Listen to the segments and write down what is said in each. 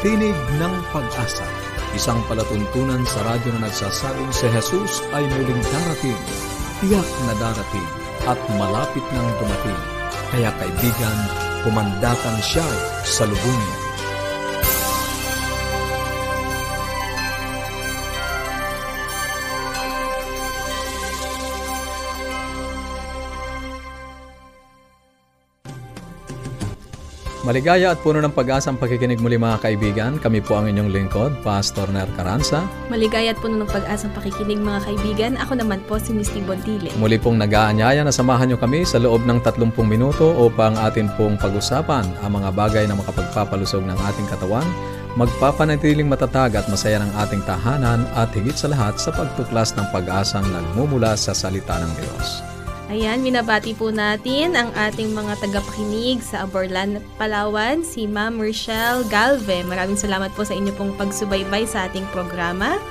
Tinig ng Pag-asa, isang palatuntunan sa radyo na nagsasabing si Jesus ay muling darating, tiyak na darating, at malapit nang dumating. Kaya kaibigan, kumandatan siya sa lubungin. Maligaya at puno ng pag-asa ang pakikinig muli mga kaibigan. Kami po ang inyong lingkod, Pastor Ner Caranza. Maligaya at puno ng pag-asang pakikinig mga kaibigan. Ako naman po si Misty Bontile. Muli pong nag-aanyaya na samahan nyo kami sa loob ng 30 minuto upang atin pong pag-usapan ang mga bagay na makapagpapalusog ng ating katawan, magpapanatiling matatag at masaya ng ating tahanan at higit sa lahat sa pagtuklas ng pag-asang nagmumula sa salita ng Diyos. Ayan, minabati po natin ang ating mga tagapakinig sa Aborlan, Palawan, si Ma'am Rochelle Galve. Maraming salamat po sa inyo pong pagsubaybay sa ating programa.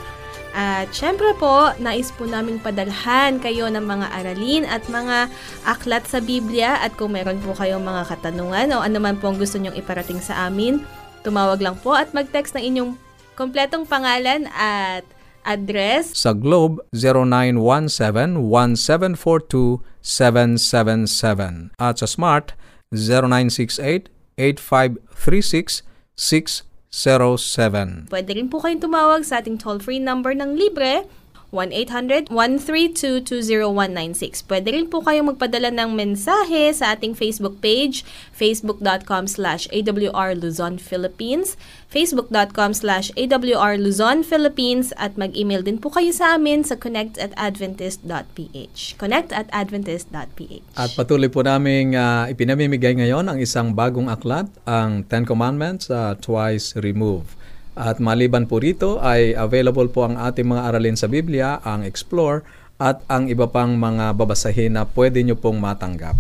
At syempre po, nais po namin padalhan kayo ng mga aralin at mga aklat sa Biblia at kung meron po kayong mga katanungan o anuman po ang gusto nyong iparating sa amin, tumawag lang po at mag-text ng inyong kompletong pangalan at address Sa Globe, 0917-1742-777 at sa Smart, 0968-8536-607. Pwede rin po kayong tumawag sa ating toll-free number ng libre, 1-800-132-20196. Pwede rin po kayong magpadala ng mensahe sa ating Facebook page, facebook.com slash awr Luzon, Philippines, facebook.com slash awr Luzon, Philippines, at mag-email din po kayo sa amin sa connect at adventist.ph. Connect at adventist.ph. At patuloy po naming ah, ipinamimigay ngayon ang isang bagong aklat, ang Ten Commandments ah, Twice Remove. At maliban po rito ay available po ang ating mga aralin sa Biblia, ang Explore, at ang iba pang mga babasahin na pwede nyo pong matanggap.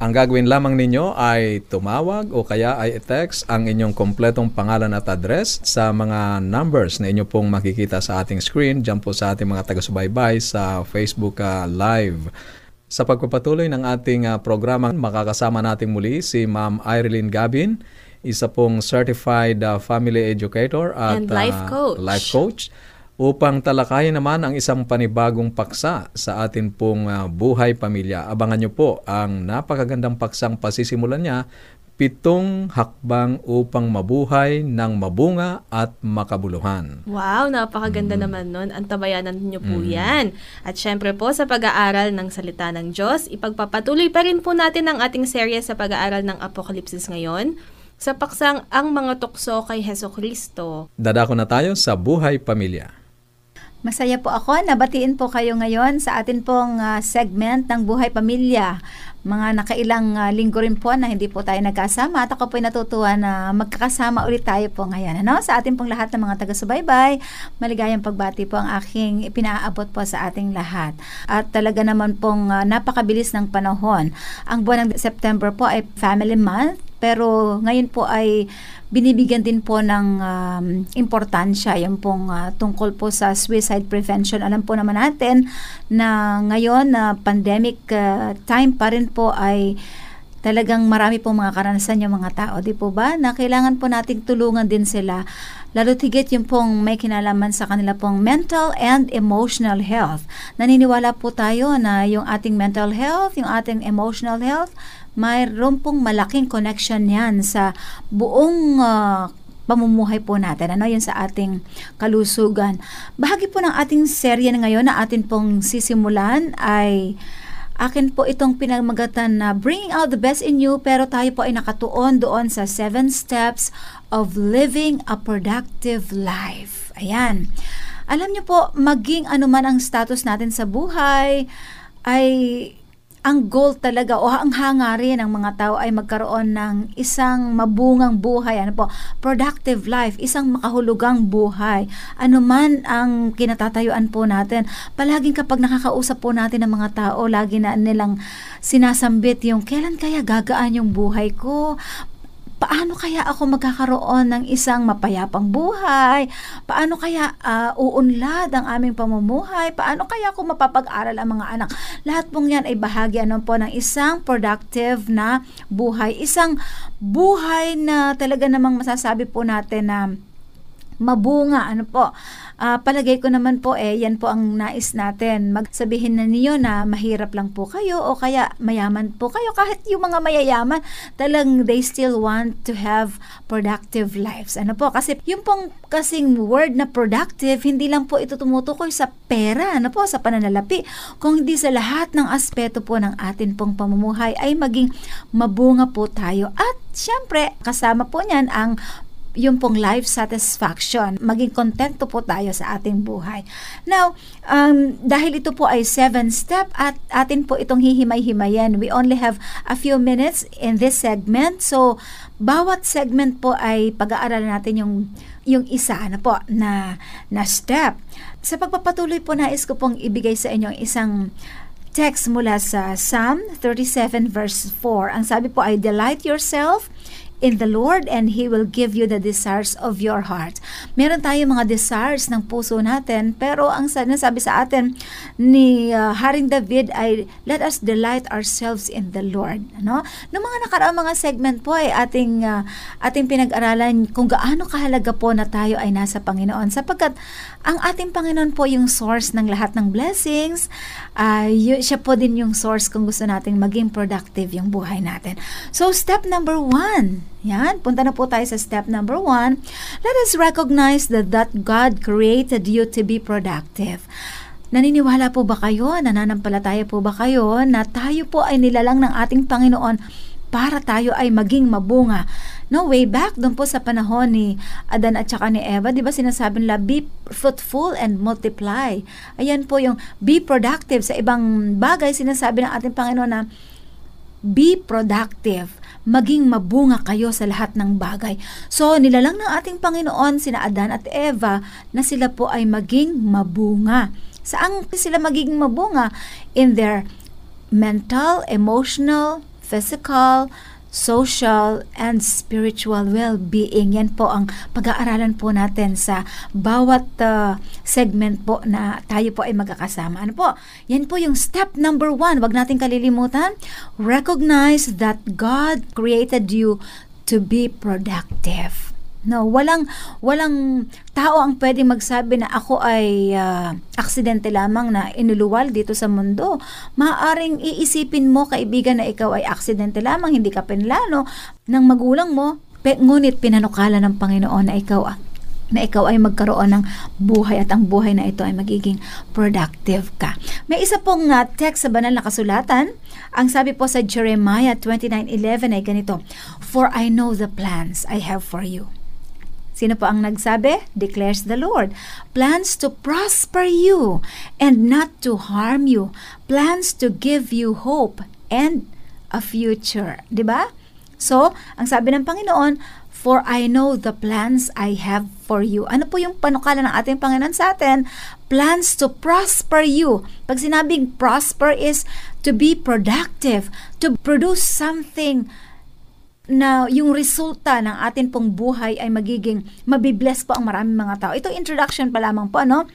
Ang gagawin lamang ninyo ay tumawag o kaya ay text ang inyong kompletong pangalan at address sa mga numbers na inyo pong makikita sa ating screen, dyan po sa ating mga taga-subaybay sa Facebook ah, Live. Sa pagpapatuloy ng ating ah, programa, makakasama natin muli si Ma'am Irene Gabin, isa pong certified ah, family educator at And life ah, coach. life coach upang talakayin naman ang isang panibagong paksa sa atin pong ah, buhay pamilya. Abangan nyo po ang napakagandang paksang pasisimulan niya, pitong hakbang upang mabuhay ng mabunga at makabuluhan. Wow, napakaganda naman nun. Antabayanan niyo po yan. At syempre po, sa pag-aaral ng salita ng Diyos, ipagpapatuloy pa rin po natin ang ating serye sa pag-aaral ng Apokalipsis ngayon sa paksang Ang Mga Tukso kay Heso Kristo. Dadako na tayo sa buhay pamilya. Masaya po ako. Nabatiin po kayo ngayon sa atin pong ah, segment ng Buhay Pamilya. Mga nakailang ah, linggo rin po na hindi po tayo nagkasama at ako po ay natutuwa na magkakasama ulit tayo po ngayon. Ano? Sa atin pong lahat ng mga taga-subaybay, maligayang pagbati po ang aking ipinaabot po sa ating lahat. At talaga naman pong ah, napakabilis ng panahon. Ang buwan ng September po ay Family Month pero ngayon po ay binibigyan din po ng um, importansya yung pong ah, tungkol po sa suicide prevention. Alam po naman natin na ngayon na pandemic ah, time pa rin po ay talagang marami pong mga karanasan yung mga tao, di po ba? Na kailangan po nating tulungan din sila. Lalo tigit yung pong may kinalaman sa kanila pong mental and emotional health. Naniniwala po tayo na yung ating mental health, yung ating emotional health, mayroon pong malaking connection yan sa buong ah, pamumuhay po natin. Ano yun sa ating kalusugan. Bahagi po ng ating serye ngayon na atin pong sisimulan ay akin po itong pinagmagatan na bringing out the best in you pero tayo po ay nakatuon doon sa seven steps of living a productive life. Ayan. Alam niyo po, maging anuman ang status natin sa buhay, ay ang goal talaga o ang hangarin ng mga tao ay magkaroon ng isang mabungang buhay, ano po, productive life, isang makahulugang buhay. Ano man ang kinatatayuan po natin. Palaging kapag nakakausap po natin ng mga tao, lagi na nilang sinasambit yung kailan kaya gagaan yung buhay ko? Paano kaya ako magkakaroon ng isang mapayapang buhay? Paano kaya uh, uunlad ang aming pamumuhay? Paano kaya ako mapapag-aral ang mga anak? Lahat pong yan ay bahagi ano po ng isang productive na buhay. Isang buhay na talaga namang masasabi po natin na mabunga. Ano po? Uh, palagay ko naman po eh, yan po ang nais natin. Magsabihin na niyo na mahirap lang po kayo o kaya mayaman po kayo. Kahit yung mga mayayaman, talang they still want to have productive lives. Ano po? Kasi yung pong kasing word na productive, hindi lang po ito tumutukoy sa pera, ano po, sa pananalapi. Kung hindi sa lahat ng aspeto po ng atin pong pamumuhay ay maging mabunga po tayo. At syempre, kasama po niyan ang yung pong life satisfaction. Maging kontento po tayo sa ating buhay. Now, um, dahil ito po ay seven step at atin po itong hihimay-himayin. We only have a few minutes in this segment. So, bawat segment po ay pag-aaralan natin yung yung isa na po na na step. Sa pagpapatuloy po nais ko pong ibigay sa inyo isang text mula sa Psalm 37 verse 4. Ang sabi po ay delight yourself in the Lord and He will give you the desires of your heart. Meron tayo mga desires ng puso natin, pero ang sinasabi sa atin ni uh, Haring David ay let us delight ourselves in the Lord. Ano? Noong mga nakaraang mga segment po ay ating, uh, ating pinag-aralan kung gaano kahalaga po na tayo ay nasa Panginoon sapagkat ang ating Panginoon po yung source ng lahat ng blessings. Uh, y- siya po din yung source kung gusto nating maging productive yung buhay natin. So step number one, yan, punta na po tayo sa step number one. Let us recognize that, that God created you to be productive. Naniniwala po ba kayo, nananampalataya po ba kayo na tayo po ay nilalang ng ating Panginoon para tayo ay maging mabunga. No, way back doon po sa panahon ni Adan at saka ni Eva, 'di ba sinasabi nila be fruitful and multiply. Ayan po yung be productive sa ibang bagay sinasabi ng ating Panginoon na be productive maging mabunga kayo sa lahat ng bagay. So, nilalang ng ating Panginoon sina Adan at Eva na sila po ay maging mabunga. Saan sila magiging mabunga? In their mental, emotional, physical, social, and spiritual well-being. Yan po ang pag-aaralan po natin sa bawat uh, segment po na tayo po ay magkakasama. Ano po? Yan po yung step number one. Huwag natin kalilimutan. Recognize that God created you to be productive. No, walang walang tao ang pwedeng magsabi na ako ay uh, aksidente lamang na inuluwal dito sa mundo. Maaring iisipin mo kaibigan na ikaw ay aksidente lamang, hindi ka pinlano ng magulang mo, pe, ngunit pinanukala ng Panginoon na ikaw na ikaw ay magkaroon ng buhay at ang buhay na ito ay magiging productive ka. May isa pong uh, text sa banal na kasulatan. Ang sabi po sa Jeremiah 29:11 ay ganito, For I know the plans I have for you Sino po ang nagsabi? Declares the Lord. Plans to prosper you and not to harm you. Plans to give you hope and a future. ba? Diba? So, ang sabi ng Panginoon, For I know the plans I have for you. Ano po yung panukala ng ating Panginoon sa atin? Plans to prosper you. Pag sinabing prosper is to be productive, to produce something na yung resulta ng atin pong buhay ay magiging mabibless po ang maraming mga tao. Ito introduction pa lamang po, no?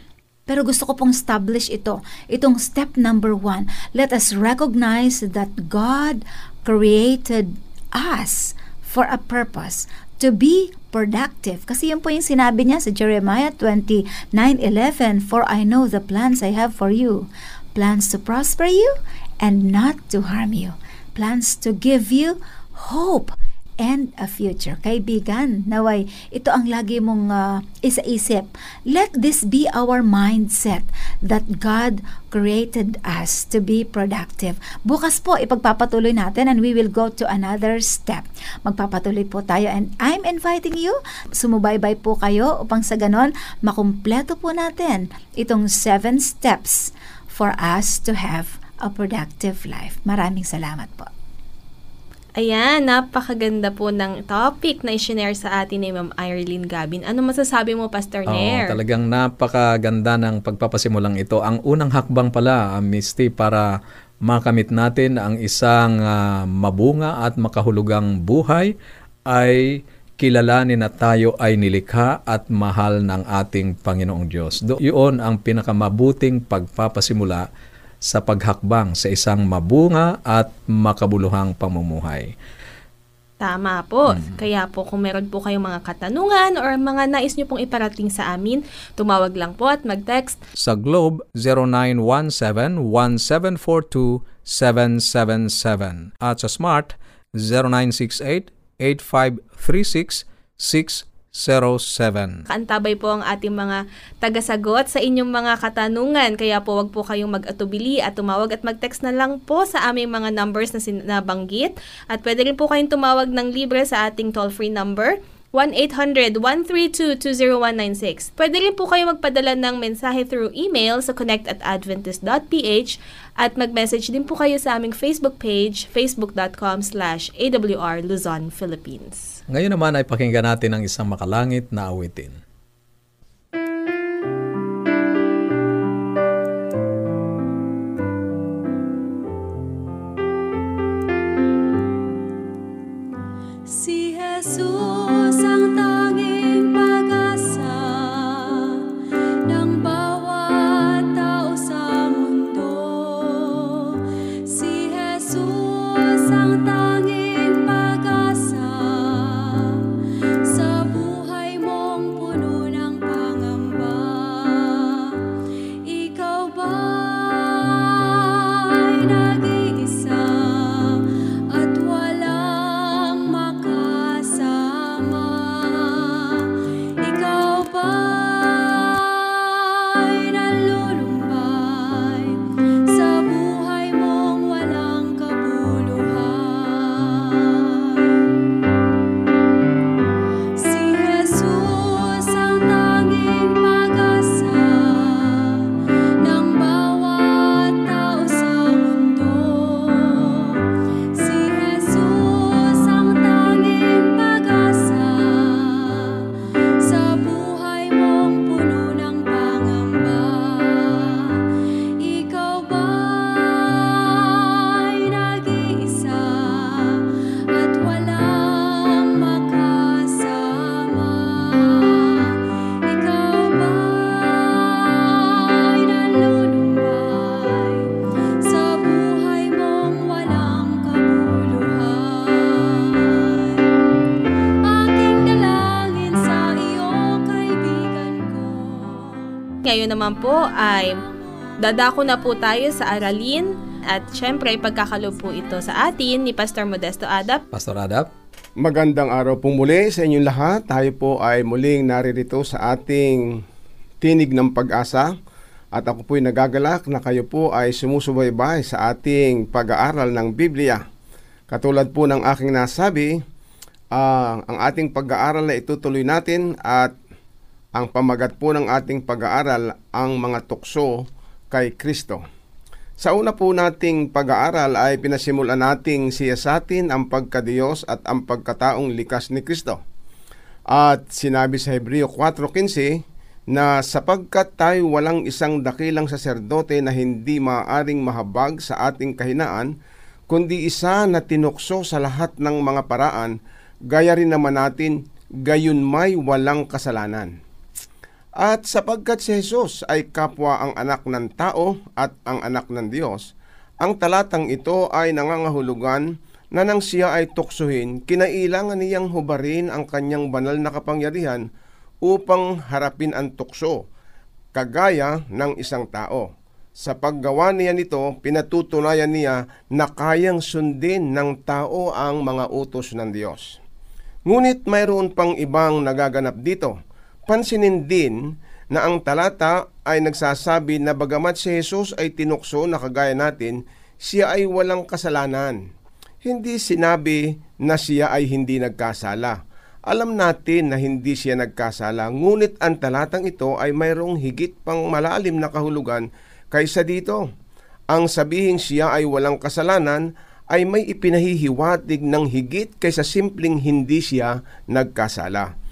Pero gusto ko pong establish ito. Itong step number one. Let us recognize that God created us for a purpose to be productive. Kasi yun po yung sinabi niya sa Jeremiah 29:11, For I know the plans I have for you, plans to prosper you and not to harm you, plans to give you hope and a future. Kaibigan, naway, ito ang lagi mong uh, isa-isip. Let this be our mindset that God created us to be productive. Bukas po, ipagpapatuloy natin and we will go to another step. Magpapatuloy po tayo and I'm inviting you, sumubaybay po kayo upang sa ganon, makumpleto po natin itong seven steps for us to have a productive life. Maraming salamat po. Ayan, napakaganda po ng topic na i-share sa atin ni Ma'am Irene Gabin. Ano masasabi mo, Pastor Nair? Oh, talagang napakaganda ng pagpapasimulang ito. Ang unang hakbang pala, uh, Misty, para makamit natin ang isang uh, mabunga at makahulugang buhay ay kilalanin na tayo ay nilikha at mahal ng ating Panginoong Diyos. Do, yun ang pinakamabuting pagpapasimula sa paghakbang sa isang mabunga at makabuluhang pamumuhay. Tama po. Kaya po kung meron po kayong mga katanungan or mga nais nyo pong iparating sa amin, tumawag lang po at mag-text Sa Globe, 0917-1742-777 at sa Smart, 0968-8536-607. Kaantabay po ang ating mga tagasagot sa inyong mga katanungan. Kaya po wag po kayong mag-atubili at tumawag at mag-text na lang po sa aming mga numbers na sinabanggit. At pwede rin po kayong tumawag ng libre sa ating toll-free number 1-800-132-20196. Pwede rin po kayo magpadala ng mensahe through email sa connect at adventist.ph at mag-message din po kayo sa aming Facebook page, facebook.com slash awr Luzon, Philippines. Ngayon naman ay pakinggan natin ang isang makalangit na awitin. Ngayon naman po ay dadako na po tayo sa aralin at syempre pagkakalob po ito sa atin ni Pastor Modesto Adap. Pastor Adap? Magandang araw po muli sa inyong lahat. Tayo po ay muling naririto sa ating tinig ng pag-asa. At ako po'y nagagalak na kayo po ay sumusubaybay sa ating pag-aaral ng Biblia. Katulad po ng aking nasabi, ah, ang ating pag-aaral na itutuloy natin at ang pamagat po ng ating pag-aaral ang mga tukso kay Kristo. Sa una po nating pag-aaral ay pinasimulan nating siyasatin ang pagkadiyos at ang pagkataong likas ni Kristo. At sinabi sa Hebreo 4.15 na sapagkat tayo walang isang dakilang saserdote na hindi maaaring mahabag sa ating kahinaan, kundi isa na tinukso sa lahat ng mga paraan, gaya rin naman natin, gayon may walang kasalanan. At sapagkat si Jesus ay kapwa ang anak ng tao at ang anak ng Diyos, ang talatang ito ay nangangahulugan na nang siya ay tuksuhin, kinailangan niyang hubarin ang kanyang banal na kapangyarihan upang harapin ang tukso, kagaya ng isang tao. Sa paggawa niya nito, pinatutunayan niya na kayang sundin ng tao ang mga utos ng Diyos. Ngunit mayroon pang ibang nagaganap dito. Pansinin din na ang talata ay nagsasabi na bagamat si Jesus ay tinukso na kagaya natin, siya ay walang kasalanan. Hindi sinabi na siya ay hindi nagkasala. Alam natin na hindi siya nagkasala, ngunit ang talatang ito ay mayroong higit pang malalim na kahulugan kaysa dito. Ang sabihin siya ay walang kasalanan ay may ipinahihiwatig ng higit kaysa simpleng hindi siya nagkasala.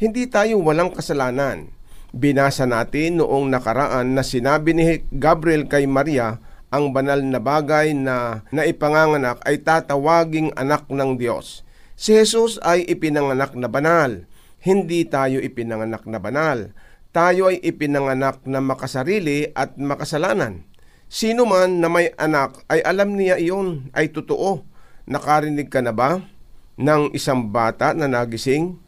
Hindi tayo walang kasalanan. Binasa natin noong nakaraan na sinabi ni Gabriel kay Maria ang banal na bagay na naipanganganak ay tatawaging anak ng Diyos. Si Jesus ay ipinanganak na banal. Hindi tayo ipinanganak na banal. Tayo ay ipinanganak na makasarili at makasalanan. Sino man na may anak ay alam niya iyon ay totoo. Nakarinig ka na ba ng isang bata na nagising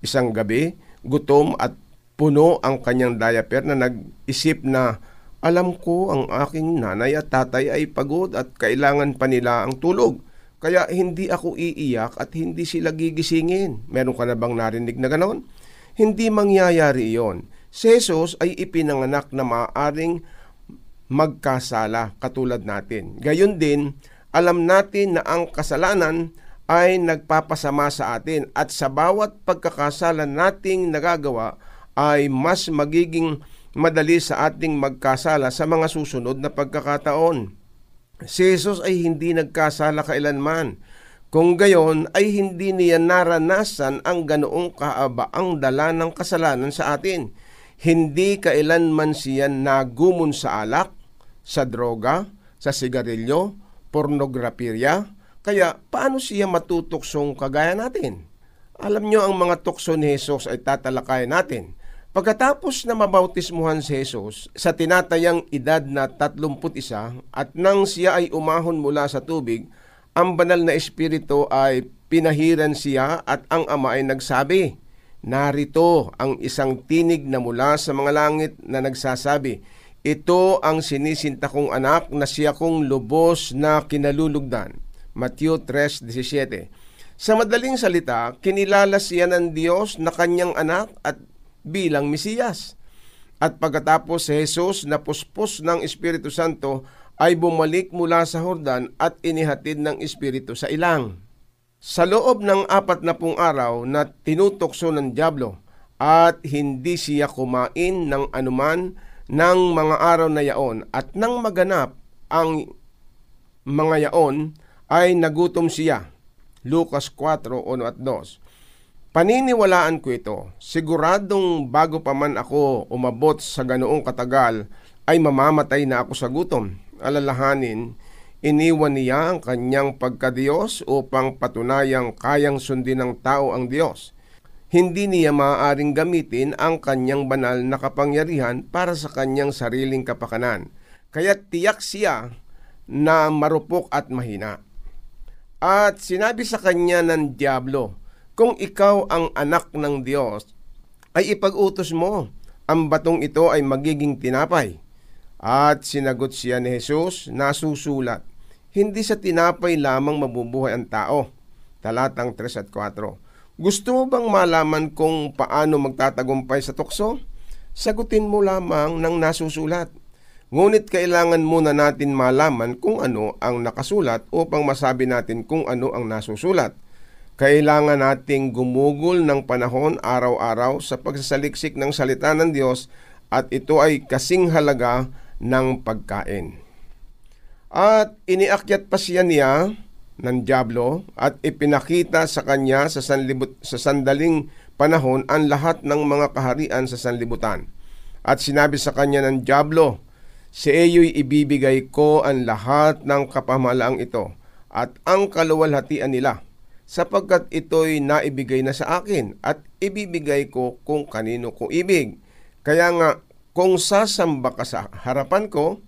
isang gabi, gutom at puno ang kanyang diaper na nag-isip na alam ko ang aking nanay at tatay ay pagod at kailangan pa nila ang tulog. Kaya hindi ako iiyak at hindi sila gigisingin. Meron ka na bang narinig na ganon? Hindi mangyayari iyon. Si Jesus ay ipinanganak na maaring magkasala katulad natin. Gayon din, alam natin na ang kasalanan ay nagpapasama sa atin at sa bawat pagkakasala nating nagagawa ay mas magiging madali sa ating magkasala sa mga susunod na pagkakataon. Si Jesus ay hindi nagkasala kailanman. Kung gayon ay hindi niya naranasan ang ganoong kaabaang dala ng kasalanan sa atin. Hindi kailanman siya nagumon sa alak, sa droga, sa sigarilyo, pornografiya. Kaya paano siya matutuksong kagaya natin? Alam nyo ang mga tukso ni Jesus ay tatalakayan natin. Pagkatapos na mabautismuhan si Jesus sa tinatayang edad na 31 at nang siya ay umahon mula sa tubig, ang banal na espiritu ay pinahiran siya at ang ama ay nagsabi, Narito ang isang tinig na mula sa mga langit na nagsasabi, Ito ang sinisinta kong anak na siya kong lubos na kinalulugdan. Matthew 3.17 Sa madaling salita, kinilala siya ng Diyos na kanyang anak at bilang Mesiyas. At pagkatapos si Jesus na puspos ng Espiritu Santo ay bumalik mula sa Hordan at inihatid ng Espiritu sa ilang. Sa loob ng apat na pung araw na tinutokso ng Diablo at hindi siya kumain ng anuman ng mga araw na yaon at nang maganap ang mga yaon ay nagutom siya. Lucas 4:1 at 2. Paniniwalaan ko ito. Siguradong bago pa man ako umabot sa ganoong katagal, ay mamamatay na ako sa gutom. Alalahanin, iniwan niya ang kanyang pagkadiyos upang patunayang kayang sundin ng tao ang Diyos. Hindi niya maaaring gamitin ang kanyang banal na kapangyarihan para sa kanyang sariling kapakanan. Kaya tiyak siya na marupok at mahina. At sinabi sa kanya ng Diablo, kung ikaw ang anak ng Diyos, ay ipag-utos mo, ang batong ito ay magiging tinapay. At sinagot siya ni Jesus, nasusulat, hindi sa tinapay lamang mabubuhay ang tao. Talatang 3 at 4. Gusto mo bang malaman kung paano magtatagumpay sa tukso? Sagutin mo lamang ng nasusulat. Ngunit kailangan muna natin malaman kung ano ang nakasulat upang masabi natin kung ano ang nasusulat. Kailangan nating gumugol ng panahon araw-araw sa pagsasaliksik ng salita ng Diyos at ito ay kasing halaga ng pagkain. At iniakyat pa siya niya ng Diablo at ipinakita sa kanya sa, sanlibut, sa sandaling panahon ang lahat ng mga kaharian sa sanlibutan. At sinabi sa kanya ng Diablo, Si iyo'y ibibigay ko ang lahat ng kapamalaang ito at ang kaluwalhatian nila sapagkat ito'y naibigay na sa akin at ibibigay ko kung kanino ko ibig. Kaya nga, kung sasamba ka sa harapan ko,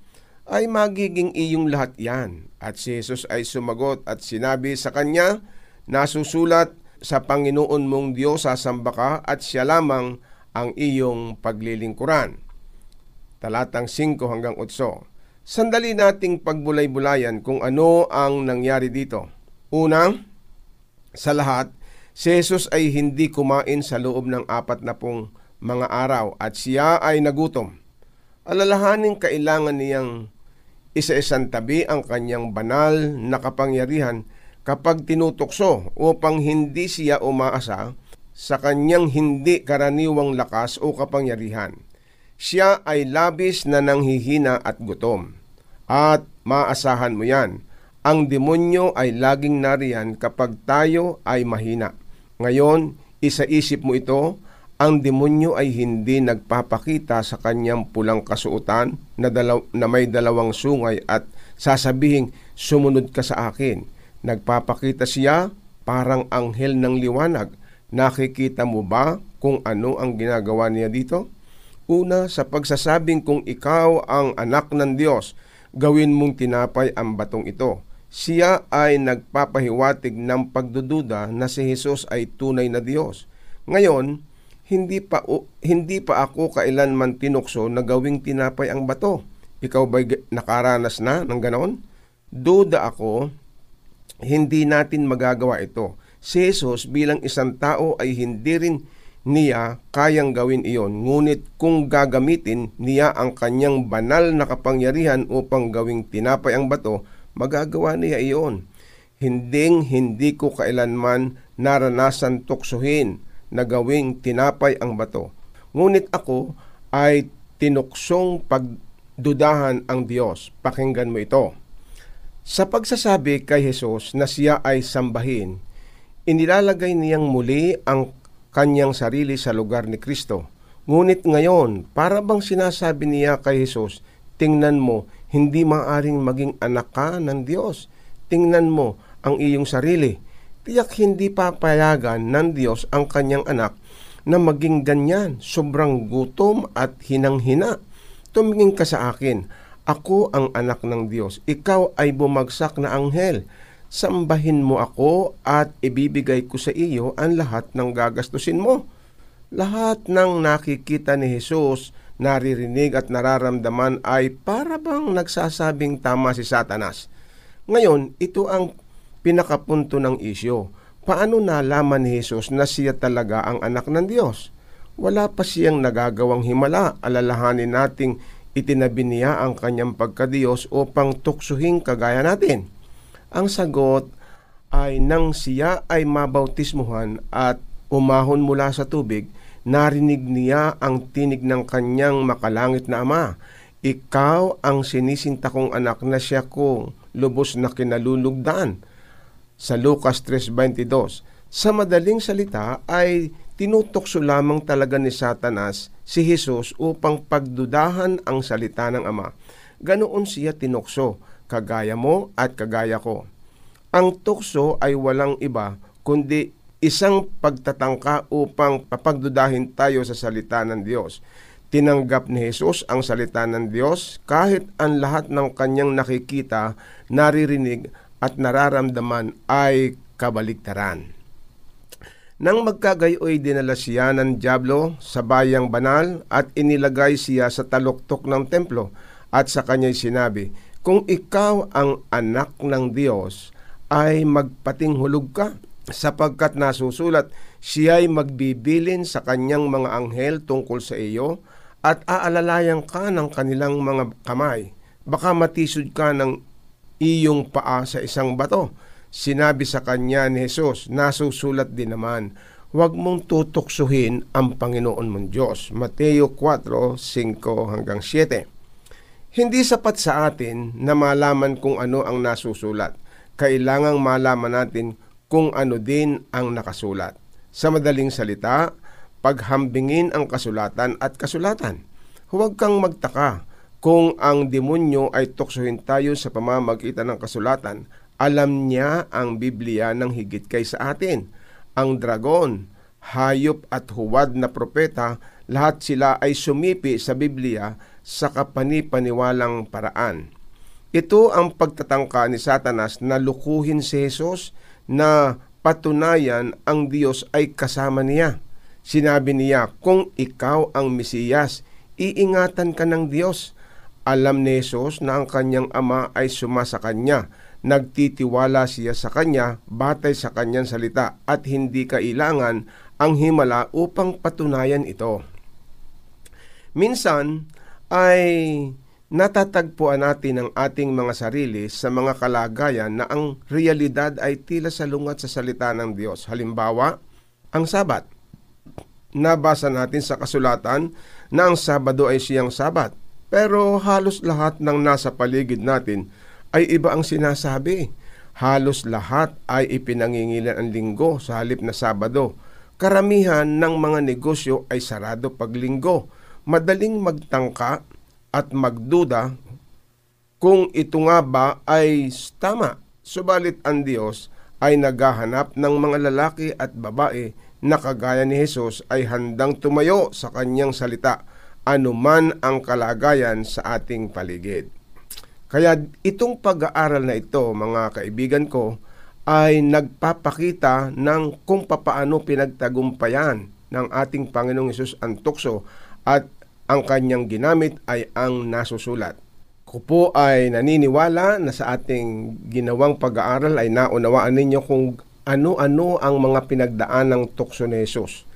ay magiging iyong lahat yan. At si Jesus ay sumagot at sinabi sa kanya, nasusulat sa Panginoon mong Diyos sasamba ka at siya lamang ang iyong paglilingkuran. Talatang 5 hanggang 8. Sandali nating pagbulay-bulayan kung ano ang nangyari dito. Una, sa lahat, si Jesus ay hindi kumain sa loob ng apat na pong mga araw at siya ay nagutom. Alalahanin kailangan niyang isa-isang tabi ang kanyang banal na kapangyarihan kapag tinutokso upang hindi siya umaasa sa kanyang hindi karaniwang lakas o kapangyarihan. Siya ay labis na nanghihina at gutom. At maasahan mo yan ang demonyo ay laging nariyan kapag tayo ay mahina. Ngayon, isaisip mo ito, ang demonyo ay hindi nagpapakita sa kanyang pulang kasuotan na, dalaw, na may dalawang sungay at sasabihin, sumunod ka sa akin. Nagpapakita siya parang anghel ng liwanag. Nakikita mo ba kung ano ang ginagawa niya dito? Una, sa pagsasabing kung ikaw ang anak ng Diyos, gawin mong tinapay ang batong ito. Siya ay nagpapahiwatig ng pagdududa na si Jesus ay tunay na Diyos. Ngayon, hindi pa hindi pa ako kailanman tinukso na gawing tinapay ang bato. Ikaw ba'y g- nakaranas na ng ganoon? Duda ako, hindi natin magagawa ito. Si Jesus bilang isang tao ay hindi rin niya kayang gawin iyon. Ngunit kung gagamitin niya ang kanyang banal na kapangyarihan upang gawing tinapay ang bato, magagawa niya iyon. Hinding hindi ko kailanman naranasan tuksuhin na gawing tinapay ang bato. Ngunit ako ay tinuksong pagdudahan ang Diyos. Pakinggan mo ito. Sa pagsasabi kay Jesus na siya ay sambahin, inilalagay niyang muli ang kanyang sarili sa lugar ni Kristo. Ngunit ngayon, para bang sinasabi niya kay Jesus, tingnan mo, hindi maaring maging anak ka ng Diyos. Tingnan mo ang iyong sarili. Tiyak hindi papayagan ng Diyos ang kanyang anak na maging ganyan, sobrang gutom at hinang-hina. Tumingin ka sa akin, ako ang anak ng Diyos, ikaw ay bumagsak na anghel. Sambahin mo ako at ibibigay ko sa iyo ang lahat ng gagastusin mo. Lahat ng nakikita ni Jesus, naririnig at nararamdaman ay para bang nagsasabing tama si Satanas. Ngayon, ito ang pinakapunto ng isyo. Paano nalaman ni Jesus na siya talaga ang anak ng Diyos? Wala pa siyang nagagawang himala. Alalahanin nating itinabi niya ang kanyang pagkadiyos upang tuksuhin kagaya natin. Ang sagot ay nang siya ay mabautismuhan at umahon mula sa tubig, narinig niya ang tinig ng kanyang makalangit na ama. Ikaw ang sinisinta kong anak na siya kong lubos na kinalulugdan. Sa Lucas 3.22, sa madaling salita ay tinutokso lamang talaga ni Satanas si Jesus upang pagdudahan ang salita ng Ama. Ganoon siya tinukso, kagaya mo at kagaya ko. Ang tukso ay walang iba kundi isang pagtatangka upang papagdudahin tayo sa salita ng Diyos. Tinanggap ni Jesus ang salita ng Diyos kahit ang lahat ng kanyang nakikita, naririnig at nararamdaman ay kabaligtaran. Nang magkagayoy dinala siya ng Diablo sa bayang banal at inilagay siya sa taluktok ng templo at sa kanya'y sinabi, Kung ikaw ang anak ng Diyos, ay magpatinghulog ka sapagkat nasusulat, siya'y magbibilin sa kanyang mga anghel tungkol sa iyo at aalalayan ka ng kanilang mga kamay. Baka matisod ka ng iyong paa sa isang bato. Sinabi sa kanya ni Jesus, nasusulat din naman, huwag mong tutuksuhin ang Panginoon mong Diyos. Mateo 4, 5 hanggang 7. Hindi sapat sa atin na malaman kung ano ang nasusulat. Kailangang malaman natin kung ano din ang nakasulat. Sa madaling salita, paghambingin ang kasulatan at kasulatan. Huwag kang magtaka kung ang demonyo ay tuksohin tayo sa pamamagitan ng kasulatan alam niya ang Biblia ng higit kaysa atin. Ang dragon, hayop at huwad na propeta, lahat sila ay sumipi sa Biblia sa kapanipaniwalang paraan. Ito ang pagtatangka ni Satanas na lukuhin si Jesus na patunayan ang Diyos ay kasama niya. Sinabi niya, kung ikaw ang Mesiyas, iingatan ka ng Diyos. Alam ni Jesus na ang kanyang ama ay sumasa kanya nagtitiwala siya sa kanya batay sa kanyang salita at hindi kailangan ang himala upang patunayan ito. Minsan ay natatagpuan natin ang ating mga sarili sa mga kalagayan na ang realidad ay tila salungat sa salita ng Diyos. Halimbawa, ang Sabat. Nabasa natin sa kasulatan na ang Sabado ay siyang Sabat. Pero halos lahat ng nasa paligid natin ay iba ang sinasabi. Halos lahat ay ipinangingilan ang linggo sa halip na Sabado. Karamihan ng mga negosyo ay sarado pag linggo. Madaling magtangka at magduda kung ito nga ba ay tama. Subalit ang Diyos ay naghahanap ng mga lalaki at babae na kagaya ni Jesus ay handang tumayo sa kanyang salita anuman ang kalagayan sa ating paligid. Kaya itong pag-aaral na ito, mga kaibigan ko, ay nagpapakita ng kung papaano pinagtagumpayan ng ating Panginoong Yesus ang tukso at ang kanyang ginamit ay ang nasusulat. Ko po ay naniniwala na sa ating ginawang pag-aaral ay naunawaan ninyo kung ano-ano ang mga pinagdaan ng tukso ni Jesus.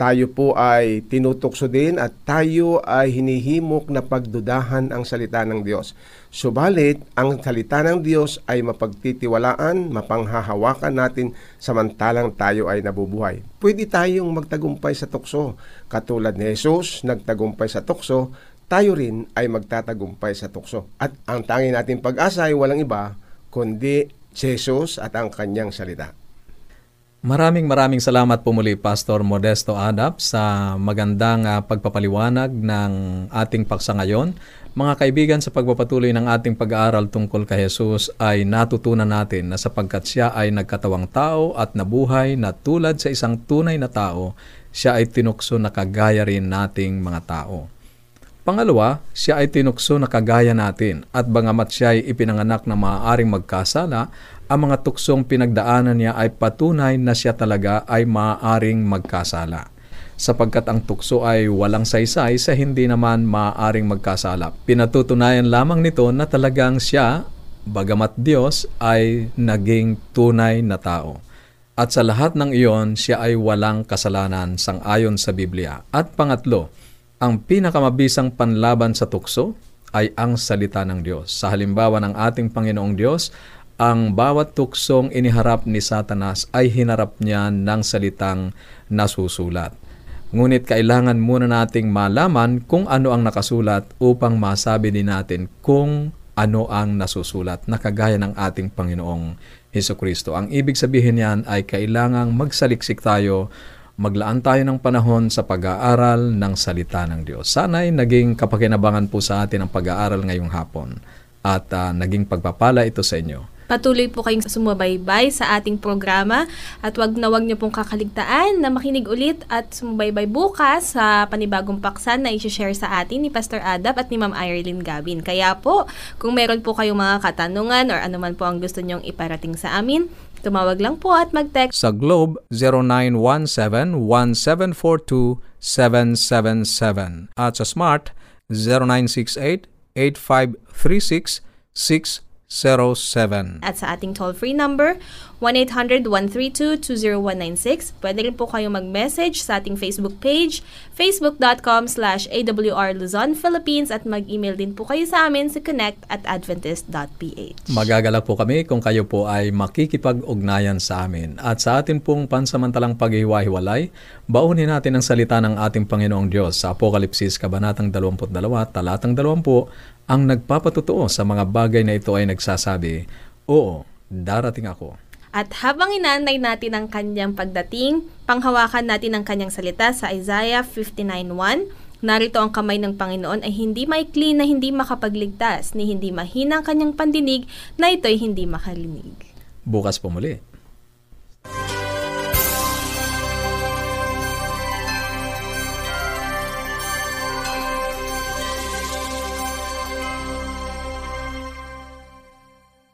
Tayo po ay tinutukso din at tayo ay hinihimok na pagdudahan ang salita ng Diyos. Subalit, ang salita ng Diyos ay mapagtitiwalaan, mapanghahawakan natin samantalang tayo ay nabubuhay. Pwede tayong magtagumpay sa tukso. Katulad ni Jesus, nagtagumpay sa tukso, tayo rin ay magtatagumpay sa tukso. At ang tanging natin pag-asa ay walang iba, kundi Jesus at ang kanyang salita. Maraming maraming salamat po muli Pastor Modesto Adap sa magandang ah, pagpapaliwanag ng ating paksa ngayon. Mga kaibigan, sa pagpapatuloy ng ating pag-aaral tungkol kay Jesus ay natutunan natin na sapagkat siya ay nagkatawang tao at nabuhay na tulad sa isang tunay na tao, siya ay tinukso na kagaya rin nating mga tao. Pangalawa, siya ay tinukso na kagaya natin at bangamat siya ay ipinanganak na maaaring magkasala, ang mga tuksong pinagdaanan niya ay patunay na siya talaga ay maaaring magkasala. Sapagkat ang tukso ay walang saysay sa hindi naman maaaring magkasala. Pinatutunayan lamang nito na talagang siya, bagamat Diyos, ay naging tunay na tao. At sa lahat ng iyon, siya ay walang kasalanan sang-ayon sa Biblia. At pangatlo, ang pinakamabisang panlaban sa tukso ay ang salita ng Diyos. Sa halimbawa ng ating Panginoong Diyos, ang bawat tuksong iniharap ni Satanas ay hinarap niya ng salitang nasusulat. Ngunit kailangan muna nating malaman kung ano ang nakasulat upang masabi din natin kung ano ang nasusulat na kagaya ng ating Panginoong Heso Kristo. Ang ibig sabihin niyan ay kailangang magsaliksik tayo, maglaan tayo ng panahon sa pag-aaral ng salita ng Diyos. Sana'y naging kapakinabangan po sa atin ang pag-aaral ngayong hapon at ah, naging pagpapala ito sa inyo. Patuloy po kayong sumubaybay sa ating programa at wag na wag niyo pong kakaligtaan na makinig ulit at sumubaybay bukas sa panibagong paksan na i-share sa atin ni Pastor Adap at ni Ma'am Irene Gavin. Kaya po, kung meron po kayong mga katanungan or anuman po ang gusto nyong iparating sa amin, tumawag lang po at mag-text Sa Globe, 0917-1742-777 at sa Smart, 0968-8536-607. At sa ating toll-free number, 1-800-132-20196. Pwede rin po kayo mag-message sa ating Facebook page, facebook.com slash awr at mag-email din po kayo sa amin sa connect at adventist.ph. Magagalak po kami kung kayo po ay makikipag-ugnayan sa amin. At sa atin pong pansamantalang paghiwa-hiwalay, baunin natin ang salita ng ating Panginoong Diyos sa Apokalipsis, Kabanatang 22, Talatang 20, ang nagpapatutuo sa mga bagay na ito ay nagsasabi, Oo, darating ako. At habang inaantay natin ang kanyang pagdating, panghawakan natin ang kanyang salita sa Isaiah 59.1, Narito ang kamay ng Panginoon ay hindi maikli na hindi makapagligtas, ni hindi mahina ang kanyang pandinig na ito'y hindi makalinig. Bukas po muli.